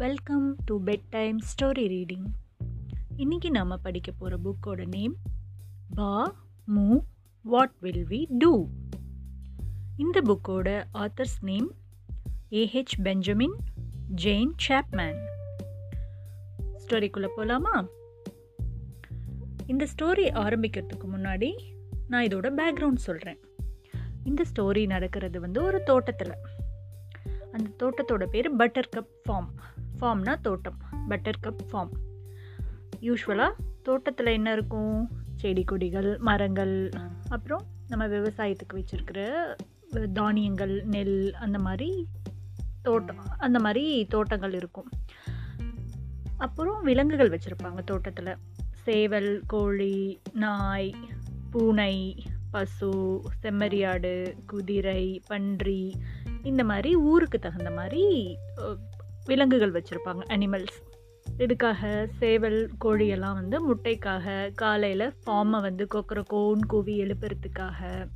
Welcome to bedtime story reading இன்றைக்கி நாம் படிக்க போகிற புக்கோட நேம் பா மூ வாட் வில் வி டூ இந்த புக்கோட author's name AH Benjamin Jane Chapman ஸ்டோரிக்குள்ளே போகலாமா இந்த ஸ்டோரி ஆரம்பிக்கிறதுக்கு முன்னாடி நான் இதோட பேக்ரவுண்ட் சொல்கிறேன் இந்த ஸ்டோரி நடக்கிறது வந்து ஒரு தோட்டத்தில். அந்த தோட்டத்தோட பேர் பட்டர் கப் ஃபார்ம் ஃபார்ம்னா தோட்டம் பட்டர் கப் ஃபார்ம் யூஸ்வலாக தோட்டத்தில் என்ன இருக்கும்? செடி கொடிகள் மரங்கள் அப்புறம் நம்ம விவசாயத்துக்கு வச்சுருக்கிற தானியங்கள் நெல் அந்த மாதிரி தோட்டம் அந்த மாதிரி தோட்டங்கள் இருக்கும். அப்புறம் விலங்குகள் வச்சுருப்பாங்க தோட்டத்தில். சேவல் கோழி நாய் பூனை பசு செம்மறியாடு குதிரை பன்றி இந்த மாதிரி ஊருக்கு தகுந்த மாதிரி விலங்குகள் வச்சுருப்பாங்க அனிமல்ஸ் இதுக்காக சேவல் கோழியெல்லாம் வந்து முட்டைக்காக காலையில் ஃபார்மை வந்து கொக்கரக்கோன் கூவி எழுப்புறதுக்காக.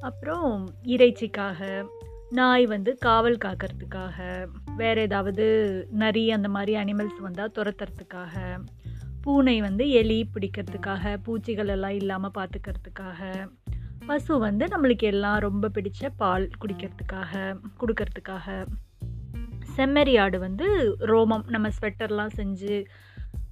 அப்புறம் இறைச்சிக்காக நாய் வந்து காவல் காக்கிறதுக்காக வேறு ஏதாவது நரி அந்த மாதிரி அனிமல்ஸ் வந்தால் துரத்துறதுக்காக பூனை வந்து எலி பிடிக்கிறதுக்காக பூச்சிகள் எல்லாம் இல்லாமல் பார்த்துக்கிறதுக்காக பசு வந்து நம்மளுக்கு எல்லாம் ரொம்ப பிடிச்ச பால் குடிக்கிறதுக்காக கொடுக்கறதுக்காக. செம்மறி ஆடு வந்து ரோமம் நம்ம ஸ்வெட்டர்லாம் செஞ்சு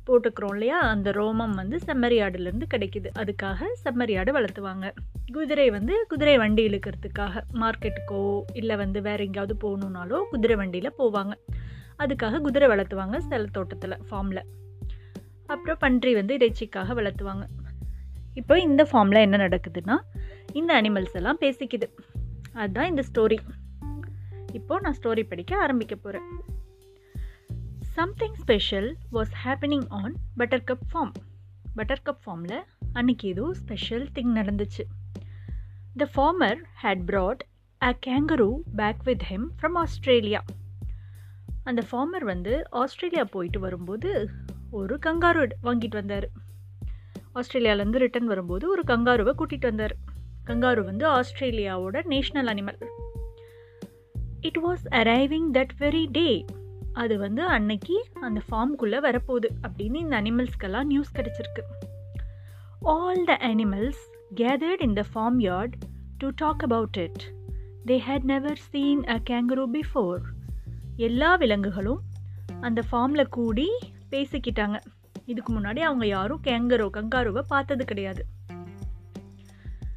போட்டுக்கிறோம் இல்லையா? அந்த ரோமம் வந்து செம்மறி ஆடுலேருந்து கிடைக்கிது. அதுக்காக செம்மறி ஆடு வளர்த்துவாங்க. குதிரை வந்து குதிரை வண்டி இழுக்கிறதுக்காக மார்க்கெட்டுக்கோ இல்லை வந்து வேறு எங்கேயாவது போகணுன்னாலோ குதிரை வண்டியில் போவாங்க. அதுக்காக குதிரை வளர்த்துவாங்க சில தோட்டத்தில் ஃபார்மில் அப்புறம் பன்றி வந்து இறைச்சிக்காக வளர்த்துவாங்க. இப்போ இந்த ஃபார்மில் என்ன நடக்குதுன்னா இந்த அனிமல்ஸ் எல்லாம் பேசிக்குது. அதுதான் இந்த ஸ்டோரி இப்போது நான் ஸ்டோரி படிக்க ஆரம்பிக்க போகிறேன் something special was happening on Buttercup Farm Buttercup ஃபார்மில் அன்னைக்கு ஏதோ ஸ்பெஷல் திங் நடந்துச்சு. The farmer had brought a kangaroo back with him from Australia அந்த ஃபார்மர் வந்து ஆஸ்திரேலியா போயிட்டு வரும்போது ஒரு கங்காரு வாங்கிட்டு வந்தார். ஆஸ்திரேலியாவிலேருந்து ரிட்டன் வரும்போது ஒரு கங்காருவை கூட்டிகிட்டு வந்தார். கங்காரு வந்து ஆஸ்திரேலியாவோட national animal it was arriving that very day அது வந்து அன்னைக்கு அந்த ஃபார்ம்குள்ளே வரப்போகுது அப்படின்னு இந்த அனிமல்ஸ்க்கெல்லாம் நியூஸ் கிடச்சிருக்கு. All the animals gathered in the farmyard to talk about it they had never seen a kangaroo before எல்லா விலங்குகளும் அந்த ஃபார்மில் கூடி பேசிக்கிட்டாங்க. இதுக்கு முன்னாடி அவங்க யாரும் கேங்கரோ கங்காருவை பார்த்தது கிடையாது.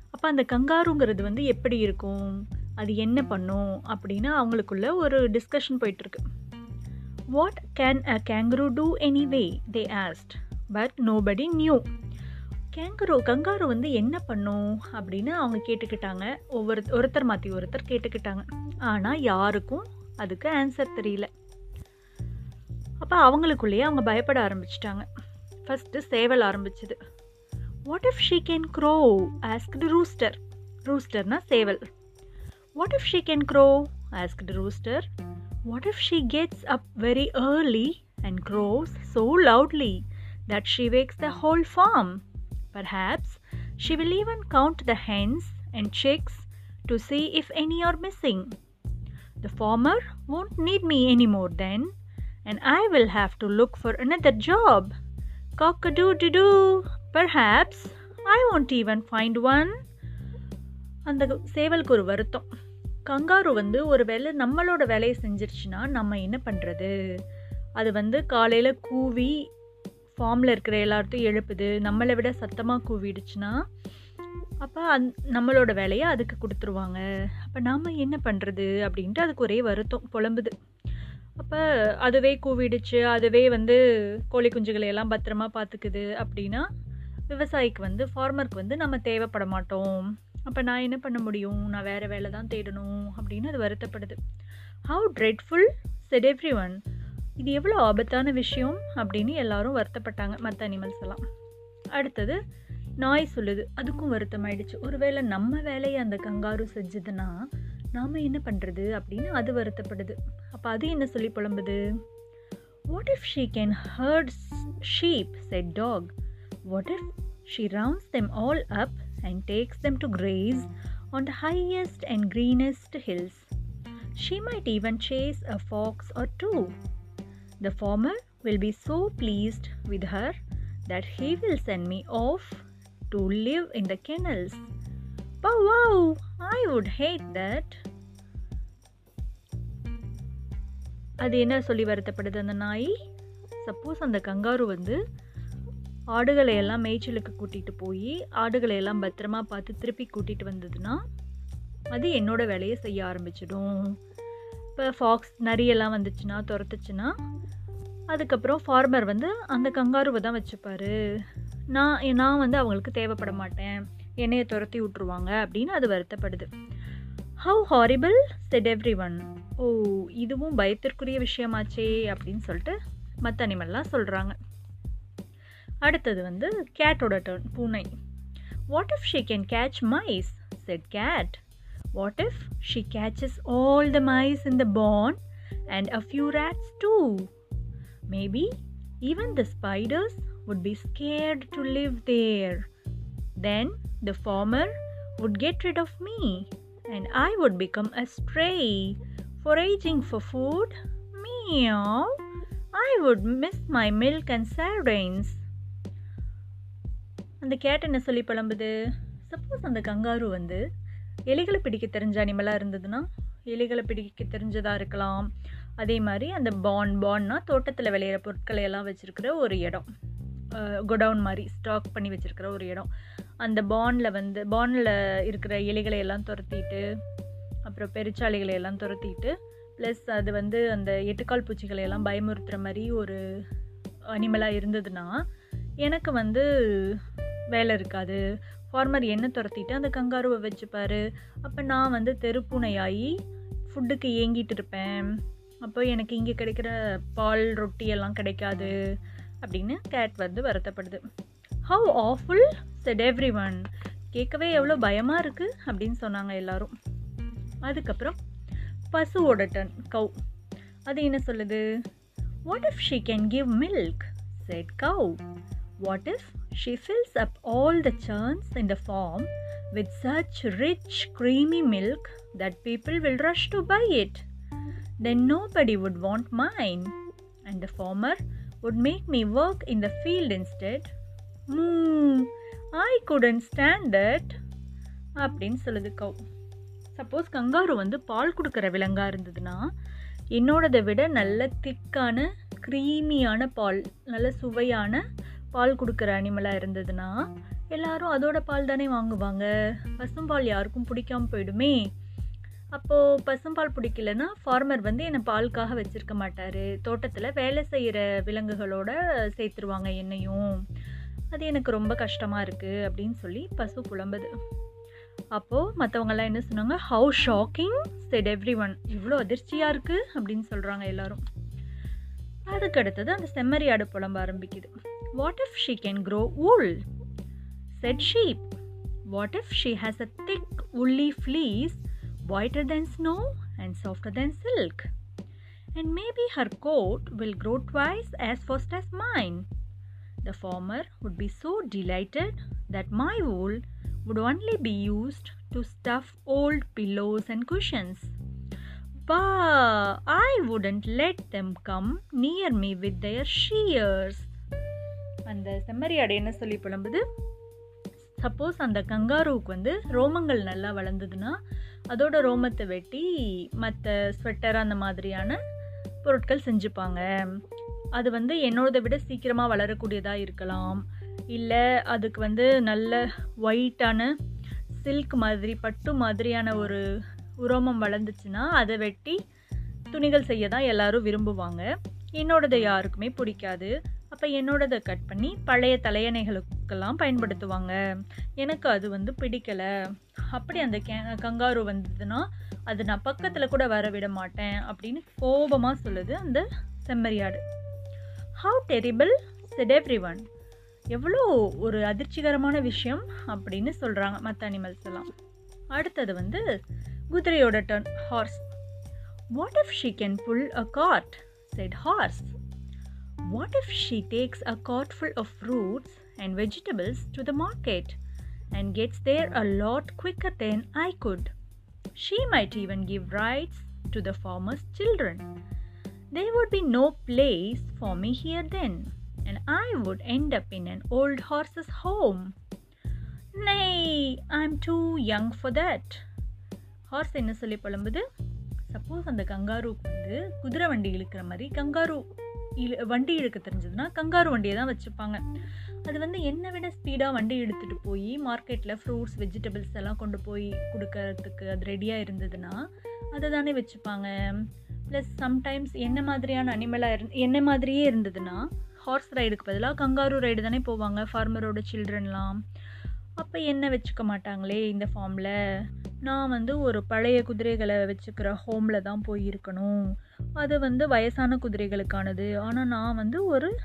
அப்போ அந்த கங்காருங்கிறது வந்து எப்படி இருக்கும்? அது என்ன பண்ணும் அப்படின்னு அவங்களுக்குள்ள ஒரு டிஸ்கஷன் போயிட்டுருக்கு. What can a kangaroo do anyway they asked but nobody knew kangaroo kangaroo வந்து என்ன பண்ணும் அப்படின்னு அவங்க கேட்டுக்கிட்டாங்க. ஒவ்வொரு ஒருத்தர் மாற்றி ஒருத்தர் கேட்டுக்கிட்டாங்க. ஆனால் யாருக்கும் அதுக்கு ஆன்சர் தெரியல. அப்போ அவங்களுக்குள்ளேயே அவங்க பயப்பட ஆரம்பிச்சிட்டாங்க. ஃபஸ்ட்டு சேவல் ஆரம்பிச்சுது. What if she can crow asked rooster ரூஸ்டர்னா சேவல். What if she can crow asked rooster what if she gets up very early and crows so loudly that she wakes the whole farm perhaps she will even count the hens and chicks to see if any are missing. The farmer won't need me anymore then, and I will have to look for another job. Cock-a-doo-doo-doo, perhaps I won't even find one. அந்த சேவலுக்கு ஒரு வருத்தம் kangaroo வந்து ஒரு வேலை நம்மளோட வேலையை செஞ்சிருச்சுன்னா நம்ம என்ன பண்ணுறது அது வந்து காலையில் கூவி ஃபார்மில் இருக்கிற எல்லாத்தையும் எழுப்புது. நம்மளை விட சத்தமாக கூவிடுச்சுன்னா அப்போ அந் நம்மளோட வேலையை அதுக்கு கொடுத்துருவாங்க. அப்போ நாம் என்ன பண்ணுறது அப்படின்ட்டு அதுக்கு ஒரே வருத்தம் புலம்புது. அப்போ அதுவே கூவிடுச்சு அதுவே வந்து கோழி குஞ்சுகளை எல்லாம் பத்திரமா பார்த்துக்குது அப்படின்னா விவசாயிக்கு வந்து ஃபார்மருக்கு வந்து நம்ம தேவைப்பட மாட்டோம். அப்போ நான் என்ன பண்ண முடியும்? நான் வேறு வேலை தான் தேடணும் அப்படின்னு அது வருத்தப்படுது. How dreadful said everyone இது எவ்வளோ ஆபத்தான விஷயம் அப்படின்னு எல்லாரும் வருத்தப்பட்டாங்க மற்ற அனிமல்ஸ் எல்லாம். அடுத்தது நாய் சொல்லுது. அதுக்கும் வருத்தமாயிடுச்சு. ஒருவேளை நம்ம வேலையை அந்த கங்காரு செஞ்சதுன்னா நாம் என்ன பண்ணுறது அப்படின்னு அது வருத்தப்படுது. அப்போ அது என்ன சொல்லி புலம்புது? What if she can herd sheep said dog what if she rounds them all up And takes them to graze on the highest and greenest hills. She might even chase a fox or two. The farmer will be so pleased with her that he will send me off to live in the kennels. But wow, I would hate that. அது என்ன சொல்லி வருத்தப்படுது அந்த நாய் suppose அந்த kangaroo வந்து ஆடுகளை எல்லாம் மேய்ச்சலுக்கு கூட்டிகிட்டு போய் ஆடுகளை எல்லாம் பத்திரமா பார்த்து திருப்பி கூட்டிகிட்டு வந்ததுன்னா அது என்னோட வேலையை செய்ய ஆரம்பிச்சிடும். இப்போ ஃபாக்ஸ் நரியெல்லாம் வந்துச்சுன்னா துரத்துச்சுன்னா அதுக்கப்புறம் ஃபார்மர் வந்து அந்த கங்காருவை தான் வச்சுப்பார். நான் நான் வந்து அவங்களுக்கு தேவைப்பட மாட்டேன். என்னையை துரத்தி விட்ருவாங்க அப்படின்னு அது வருத்தப்படுது. How horrible said everyone ஓ இதுவும் பயத்திற்குரிய விஷயமாச்சே அப்படின்னு சொல்லிட்டு மற்ற அனிமல்லாம் சொல்கிறாங்க அடுத்தது வந்து கேட்டோட டர்ன் பூனை what if she can catch mice said cat what if she catches all the mice in the barn and a few rats too maybe even the spiders would be scared to live there. Then the farmer would get rid of me and I would become a stray, foraging for food. Meow. I would miss my milk and sardines. அந்த cat என்ன சொல்லி புலம்புது? Suppose அந்த kangaroo வந்து எலிகளை பிடிக்க தெரிஞ்ச அனிமலாக இருந்ததுன்னா எலிகளை பிடிக்க தெரிஞ்சதாக இருக்கலாம். அதே மாதிரி அந்த பான் பான்னா தோட்டத்தில் விளையிற பொருட்களை எல்லாம் வச்சுருக்கிற ஒரு இடம். குடவுன் மாதிரி ஸ்டாக் பண்ணி வச்சுருக்கிற ஒரு இடம். அந்த பானில் வந்து பானில் இருக்கிற இலைகளை எல்லாம் துரத்திட்டு அப்புறம் பெருச்சாளிகளை எல்லாம் துரத்திட்டு ப்ளஸ் அது வந்து அந்த எட்டுக்கால் பூச்சிகளை எல்லாம் பயமுறுத்துகிற மாதிரி ஒரு அனிமலாக இருந்ததுன்னா எனக்கு வந்து வேலை இருக்காது. ஃபார்மர் என்ன துரத்திட்டு அந்த கங்காருவை வச்சுப்பார். அப்போ நான் வந்து தெருப்பூனையாகி ஃபுட்டுக்கு ஏங்கிட்டு இருப்பேன். அப்போ எனக்கு இங்கே கிடைக்கிற பால் ரொட்டி எல்லாம் கிடைக்காது அப்படின்னு கேட் வந்து வருத்தப்படுது. How awful said everyone கேட்கவே எவ்வளோ பயமாக இருக்குது அப்படின்னு சொன்னாங்க எல்லோரும். அதுக்கப்புறம் பசுவோட டன் கவ் அது என்ன சொல்லுது? What if she can give milk said cow what if She fills up all the churns in the farm with such rich creamy milk that people will rush to buy it Then nobody would want want and and the farmer would make me work in the field instead. Moo, I couldn't stand that. அப்படின்னு சொல்லுது கவ் suppose kangaroo வந்து பால் கொடுக்குற விலங்காக இருந்ததுன்னா என்னோடதை விட நல்ல திக்கான க்ரீமியான பால் நல்ல சுவையான பால் கொடுக்குற அனிமலாக இருந்ததுன்னா எல்லாரும் அதோட பால் தானே வாங்குவாங்க. பசும்பால் யாருக்கும் பிடிக்காம போயிடுமே. அப்போது பசும்பால் பிடிக்கலன்னா ஃபார்மர் வந்து என்னை பாலுக்காக வச்சுருக்க மாட்டார். தோட்டத்தில் வேலை செய்கிற விலங்குகளோட சேர்த்துருவாங்க என்னையும். அது எனக்கு ரொம்ப கஷ்டமாக இருக்குது அப்படின்னு சொல்லி பசு புலம்புது. அப்போது மற்றவங்கெல்லாம் என்ன சொன்னாங்க how shocking said everyone இவ்வளோ அதிர்ச்சியாக இருக்குது அப்படின்னு சொல்கிறாங்க எல்லோரும். அதுக்கு அடுத்தது அந்த செம்மறி ஆடு புலம்ப ஆரம்பிக்குது. What if she can grow wool? said Sheep. What if she has a thick woolly fleece, whiter than snow and softer than silk? And maybe her coat will grow twice as fast as mine. The farmer would be so delighted that my wool would only be used to stuff old pillows and cushions. Bah! I wouldn't let them come near me with their shears. அந்த செம்மறி என்ன சொல்லி புலம்புது? Suppose அந்த கங்காருவுக்கு வந்து ரோமங்கள் நல்லா வளர்ந்ததுன்னா அதோட ரோமத்தை வெட்டி மற்ற ஸ்வெட்டர் அந்த மாதிரியான பொருட்கள் செஞ்சுப்பாங்க. அது வந்து என்னோடதை விட சீக்கிரமாக வளரக்கூடியதாக இருக்கலாம். இல்லை அதுக்கு வந்து நல்ல ஒயிட்டான சில்க் மாதிரி பட்டு மாதிரியான ஒரு உரோமம் வளர்ந்துச்சுன்னா அதை வெட்டி துணிகள் செய்ய தான் எல்லோரும் விரும்புவாங்க. என்னோடதை யாருக்குமே பிடிக்காது. அப்போ என்னோடதை கட் பண்ணி பழைய தலையணைகளுக்கெல்லாம் பயன்படுத்துவாங்க. எனக்கு அது வந்து பிடிக்கலை. அப்படி அந்த கே கங்காரு வந்ததுன்னா அது நான் பக்கத்தில் கூட வர விட மாட்டேன் அப்படின்னு கோபமாக சொல்லுது அந்த செம்மறியாடு. How terrible said everyone எவ்வளோ ஒரு அதிர்ச்சிகரமான விஷயம் அப்படின்னு சொல்கிறாங்க மற்ற அனிமல்ஸ் எல்லாம். அடுத்தது வந்து குதிரையோட turn horse what if she can pull a cart said horse What if she takes a cart full of fruits and vegetables to the market and gets there a lot quicker than I could. She might even give rides to the farmer's children. there would be no place for me here then, and I would end up in an old horse's home. Nay, I'm too young for that. Horse என்ன சொல்லி புலம்புது suppose அந்த கங்காருவுக்கு வந்து குதிரை வண்டி இழுக்கிற மாதிரி kangaroo இழு வண்டி இழுக்க தெரிஞ்சதுன்னா கங்காரு வண்டியை தான் வச்சுப்பாங்க. அது வந்து என்னை விட ஸ்பீடாக வண்டி எடுத்துகிட்டு போய் மார்க்கெட்டில் ஃப்ரூட்ஸ் வெஜிடபிள்ஸ் எல்லாம் கொண்டு போய் கொடுக்கறதுக்கு அது ரெடியாக இருந்ததுன்னா அதை தானே வச்சுப்பாங்க. ப்ளஸ் சம்டைம்ஸ் என்ன மாதிரியான அனிமலாக இரு என்ன மாதிரியே இருந்ததுன்னா ஹார்ஸ் ரைடுக்கு பதிலாக கங்காரு ரைடு தானே போவாங்க ஃபார்மரோட சில்ட்ரன்லாம் அப்போ என்ன வச்சுக்க மாட்டாங்களே இந்த ஃபார்மில் நான் வந்து ஒரு பழைய குதிரைகளை வச்சுக்கிற ஹோமில் தான் போய் இருக்கணும் அது வந்து வயசான குதிரைகளுக்கானது. ஆனால் நான் வந்து ஒரு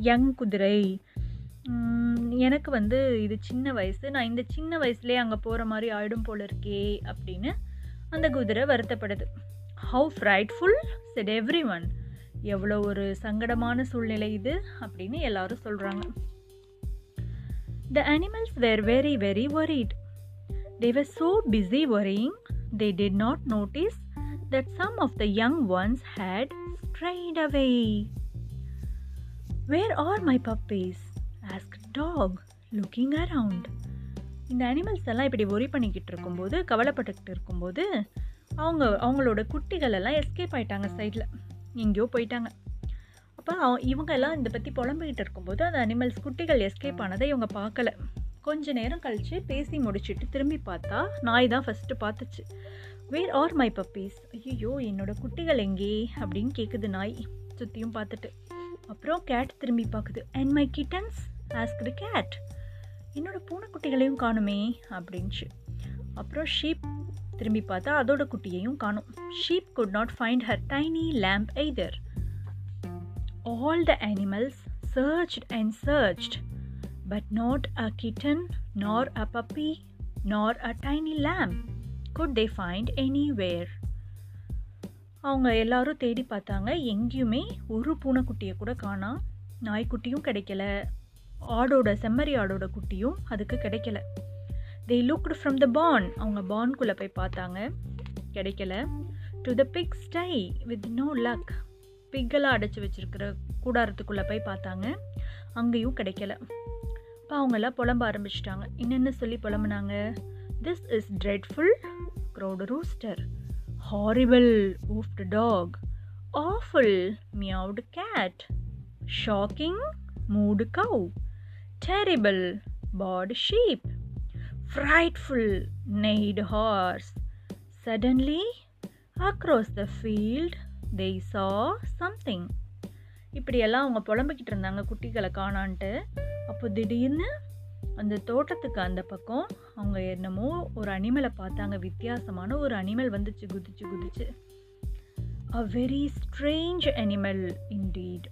யங் குதிரை. எனக்கு வந்து இது சின்ன வயசு. நான் இந்த சின்ன வயசுலேயே அங்கே போகிற மாதிரி ஆயிடும் போல இருக்கே அப்படின்னு அந்த குதிரை வருத்தப்படுது. How frightful said everyone எவ்வளோ ஒரு சங்கடமான சூழ்நிலை இது அப்படின்னு எல்லாரும் சொல்கிறாங்க the animals were very very worried they were so busy worrying, they did not notice that some of the young ones had strayed away. Where are my puppies? asked Dog, looking around. இந்த animals எல்லாம் இப்படி worry பண்ணிக்கிட்டு இருக்கும்போது கவலைப்பட்டுக்கிட்டு இருக்கும்போது அவங்க அவங்களோட குட்டிகள் எல்லாம் எஸ்கேப் ஆயிட்டாங்க சைடில் எங்கேயோ போயிட்டாங்க அப்போ இவங்க எல்லாம் இதை பற்றி புலம்பிக்கிட்டு இருக்கும்போது அந்த அனிமல்ஸ் குட்டிகள் எஸ்கேப் ஆனதை இவங்க பார்க்கல கொஞ்ச நேரம் கழித்து பேசி முடிச்சுட்டு திரும்பி பார்த்தா நாய் தான் ஃபஸ்ட்டு பார்த்துச்சு வேர் ஆர் மை பப்பீஸ் ஐயோ என்னோட குட்டிகள் எங்கே? அப்படின்னு கேட்குது நாய் சுற்றியும் பார்த்துட்டு. அப்புறம் கேட் திரும்பி பார்க்குது. And my kittens asked cat என்னோட பூனைக்குட்டிகளையும் காணுமே அப்படின்ச்சு. அப்புறம் ஷீப் திரும்பி பார்த்தா அதோட குட்டியையும் காணும். Sheep could not find her tiny lamb either all the animals searched and searched but not a kitten nor a puppy nor a tiny lamb could they find anywhere அவங்க எல்லாரும் தேடி பார்த்தாங்க. எங்கேயுமே ஒரு பூனைக்குட்டியை கூட காணா. நாய்க்குட்டியும் கிடைக்கல. ஆடோட செம்மறி ஆடோட குட்டியும் அதுக்கு கிடைக்கல. தே லுக்டு ஃப்ரம் த பான் அவங்க பான்குள்ளே போய் பார்த்தாங்க. கிடைக்கல. To the pigsty with no luck பிக்கெல்லாம் அடைச்சி வச்சுருக்கிற கூடாரத்துக்குள்ளே போய் பார்த்தாங்க. அங்கேயும் கிடைக்கல. இப்போ அவங்கெல்லாம் புலம்ப ஆரம்பிச்சிட்டாங்க. என்னென்ன சொல்லி புலம்புனாங்க? This is dreadful crowed rooster horrible woofed dog awful meowed cat shocking mooed cow terrible baaed sheep frightful neighed horse suddenly across the field they saw something இப்படியெல்லாம் அவங்க புலம்பிக்கிட்டு இருந்தாங்க குட்டிகளை காணான்ட்டு. அப்போ திடீர்னு அந்த தோட்டத்துக்கு அந்த பக்கம் அவங்க என்னமோ ஒரு அனிமலை பார்த்தாங்க. வித்தியாசமான ஒரு அனிமல் வந்துச்சு குதிச்சு குதிச்சு. A very strange animal indeed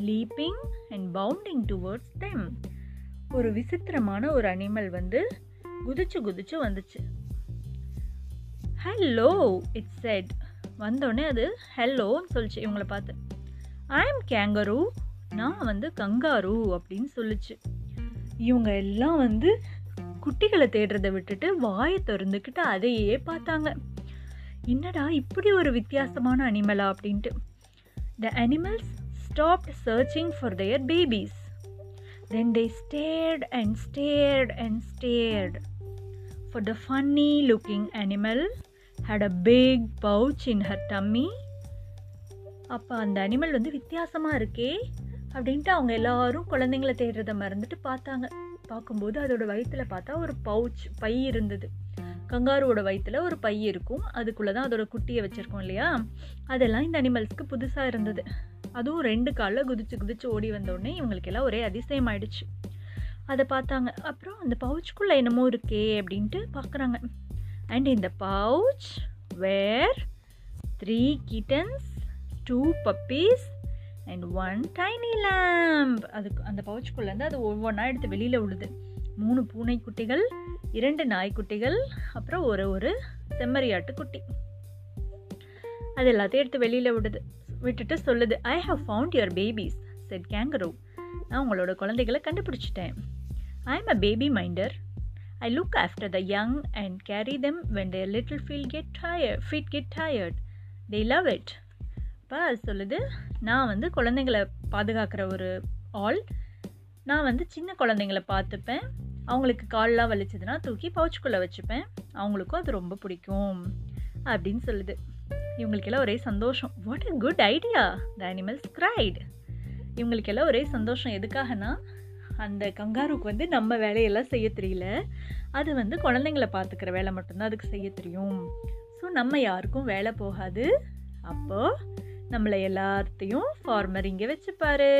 leaping and bounding towards them ஒரு விசித்திரமான ஒரு அனிமல் வந்து குதிச்சு குதிச்சு வந்துச்சு. ஹலோ இட் செட் வந்தோடனே அது ஹலோன்னு சொல்லிச்சு இவங்களை பார்த்து. ஐ எம் கேங்கரு நான் வந்து கங்காரு அப்படின்னு சொல்லுச்சு. இவங்க எல்லாம் வந்து குட்டிகளை தேடுறதை விட்டுட்டு வாயை திறந்துக்கிட்டு அதையே பார்த்தாங்க. என்னடா இப்படி ஒரு வித்தியாசமான அனிமலா அப்படின்ட்டு. The animals stopped searching for their babies then they stared and stared and stared for the funny looking animal had a big pouch in her tummy அப்போ அந்த அனிமல் வந்து வித்தியாசமாக இருக்கே. அப்படின்ட்டு அவங்க எல்லாரும் குழந்தைங்கள தேடுறத மறந்துட்டு பார்த்தாங்க. பார்க்கும்போது அதோட வயிற்றுல பார்த்தா ஒரு பவுச் பை இருந்தது. கங்காருவோட வயிற்றுல ஒரு பை இருக்கும். அதுக்குள்ளே தான் அதோட குட்டியை வச்சுருக்கோம் இல்லையா? அதெல்லாம் இந்த அனிமல்ஸ்க்கு புதுசாக இருந்தது. அதுவும் ரெண்டு காலில் குதிச்சு குதிச்சு ஓடி வந்தோடனே இவங்களுக்கு எல்லாம் ஒரே அதிசயம் ஆயிடுச்சு. அதை பார்த்தாங்க. அப்புறம் அந்த பவுச்சுக்குள்ளே என்னமோ இருக்கே அப்படின்ட்டு பார்க்குறாங்க. அண்ட் இந்த pouch were three kittens two puppies and one tiny lamb அதுக்கு அந்த பவுச்சுக்குள்ளேருந்து அது ஒவ்வொன்றா எடுத்து வெளியில் விடுது மூணு பூனைக்குட்டிகள் இரண்டு நாய்க்குட்டிகள் அப்புறம் ஒரு ஒரு செம்மறியாட்டு குட்டி. அது எல்லாத்தையும் எடுத்து வெளியில் விடுது விட்டுட்டு சொல்லுது I have found your babies said kangaroo நான் உங்களோட குழந்தைகளை கண்டுபிடிச்சிட்டேன். I am a baby minder I look after the young and carry them when their little feet get tired feet get tired they love it அப்போ அது சொல்லுது நான் வந்து குழந்தைங்களை பாதுகாக்கிற ஒரு ஆள். நான் வந்து சின்ன குழந்தைங்கள பார்த்துப்பேன். அவங்களுக்கு கால்லாம் வலிச்சதுன்னா தூக்கி பவுச்சுக்குள்ளே வச்சுப்பேன். அவங்களுக்கும் அது ரொம்ப பிடிக்கும் அப்படின்னு சொல்லுது. இவங்களுக்கெல்லாம் ஒரே சந்தோஷம். What a good idea the animals cried இவங்களுக்கெல்லாம் ஒரே சந்தோஷம். எதுக்காகனா அந்த கங்காருக்கு வந்து நம்ம வேலையெல்லாம் செய்ய தெரியல. அது வந்து குழந்தைங்கள பார்த்துக்கிற வேலை மட்டும்தான் அதுக்கு செய்ய தெரியும். ஸோ நம்ம யாருக்கும் வேலை போகாது. அப்போது நம்மளை எல்லாத்தையும் ஃபார்மர் இங்கே வச்சுப்பாரு.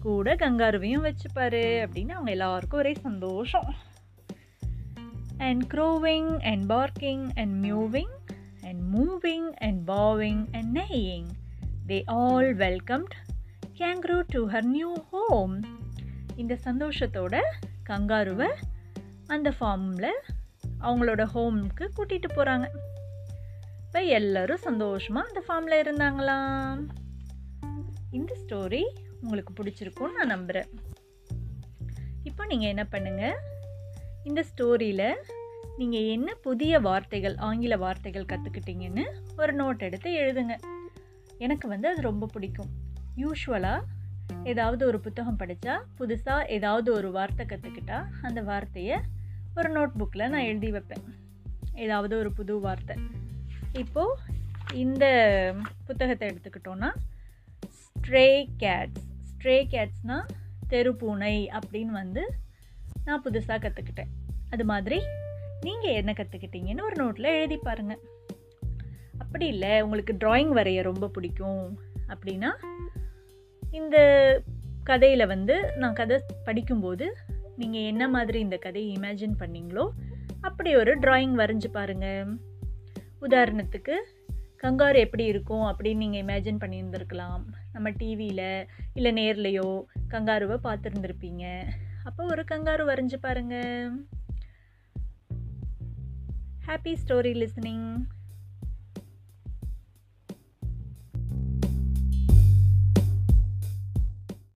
கூட கங்காருவையும் வச்சுப்பாரு அப்படின்னு அவங்க எல்லாருக்கும் ஒரே சந்தோஷம். And crowing and barking and mewing and mooing and baaing and neighing they all welcomed kangaroo to her new home இந்த சந்தோஷத்தோட கங்காருவை அந்த ஃபார்மில் அவங்களோட ஹோம்க்கு கூட்டிகிட்டு போகிறாங்க இப்போ எல்லோரும் சந்தோஷமாக அந்த ஃபார்மில் இருந்தாங்களாம். இந்த ஸ்டோரி உங்களுக்கு பிடிச்சிருக்கும்னு நான் நம்புகிறேன் இப்போ நீங்கள் என்ன பண்ணுங்கள் இந்த ஸ்டோரியில் நீங்கள் என்ன புதிய வார்த்தைகள் ஆங்கில வார்த்தைகள் கற்றுக்கிட்டீங்கன்னு ஒரு நோட் எடுத்து எழுதுங்க. எனக்கு வந்து அது ரொம்ப பிடிக்கும். யூஸ்வலாக ஏதாவது ஒரு புத்தகம் படித்தா புதுசாக ஏதாவது ஒரு வார்த்தை கற்றுக்கிட்டா அந்த வார்த்தையை ஒரு நோட் புக்கில் நான் எழுதி வைப்பேன். ஏதாவது ஒரு புது வார்த்தை. இப்போது இந்த புத்தகத்தை எடுத்துக்கிட்டோன்னா ஸ்ட்ரே கேட்ஸ் ஸ்ட்ரே கேட்ஸ்னால் தெருப்பூனை அப்படின்னு வந்து நான் புதுசாக கற்றுக்கிட்டேன் அது மாதிரி நீங்கள் என்ன கற்றுக்கிட்டீங்கன்னு ஒரு நோட்டில் எழுதி பாருங்கள் அப்படி இல்லை உங்களுக்கு ட்ராயிங் வரைய ரொம்ப பிடிக்கும் அப்படின்னா இந்த கதையில் வந்து நான் கதை படிக்கும்போது நீங்கள் என்ன மாதிரி இந்த கதையை இமேஜின் பண்ணீங்களோ அப்படி ஒரு ட்ராயிங் வரைஞ்சி பாருங்கள் உதாரணத்துக்கு கங்காரு எப்படி இருக்கும் அப்படின்னு நீங்கள் இமேஜின் பண்ணியிருந்துருக்கலாம். நம்ம டிவியில் இல்லை நேர்லேயோ கங்காருவை பார்த்துருந்துருப்பீங்க. அப்போ ஒரு கங்காரு வரைஞ்சி பாருங்கள் ஹாப்பி ஸ்டோரி லிஸ்னிங்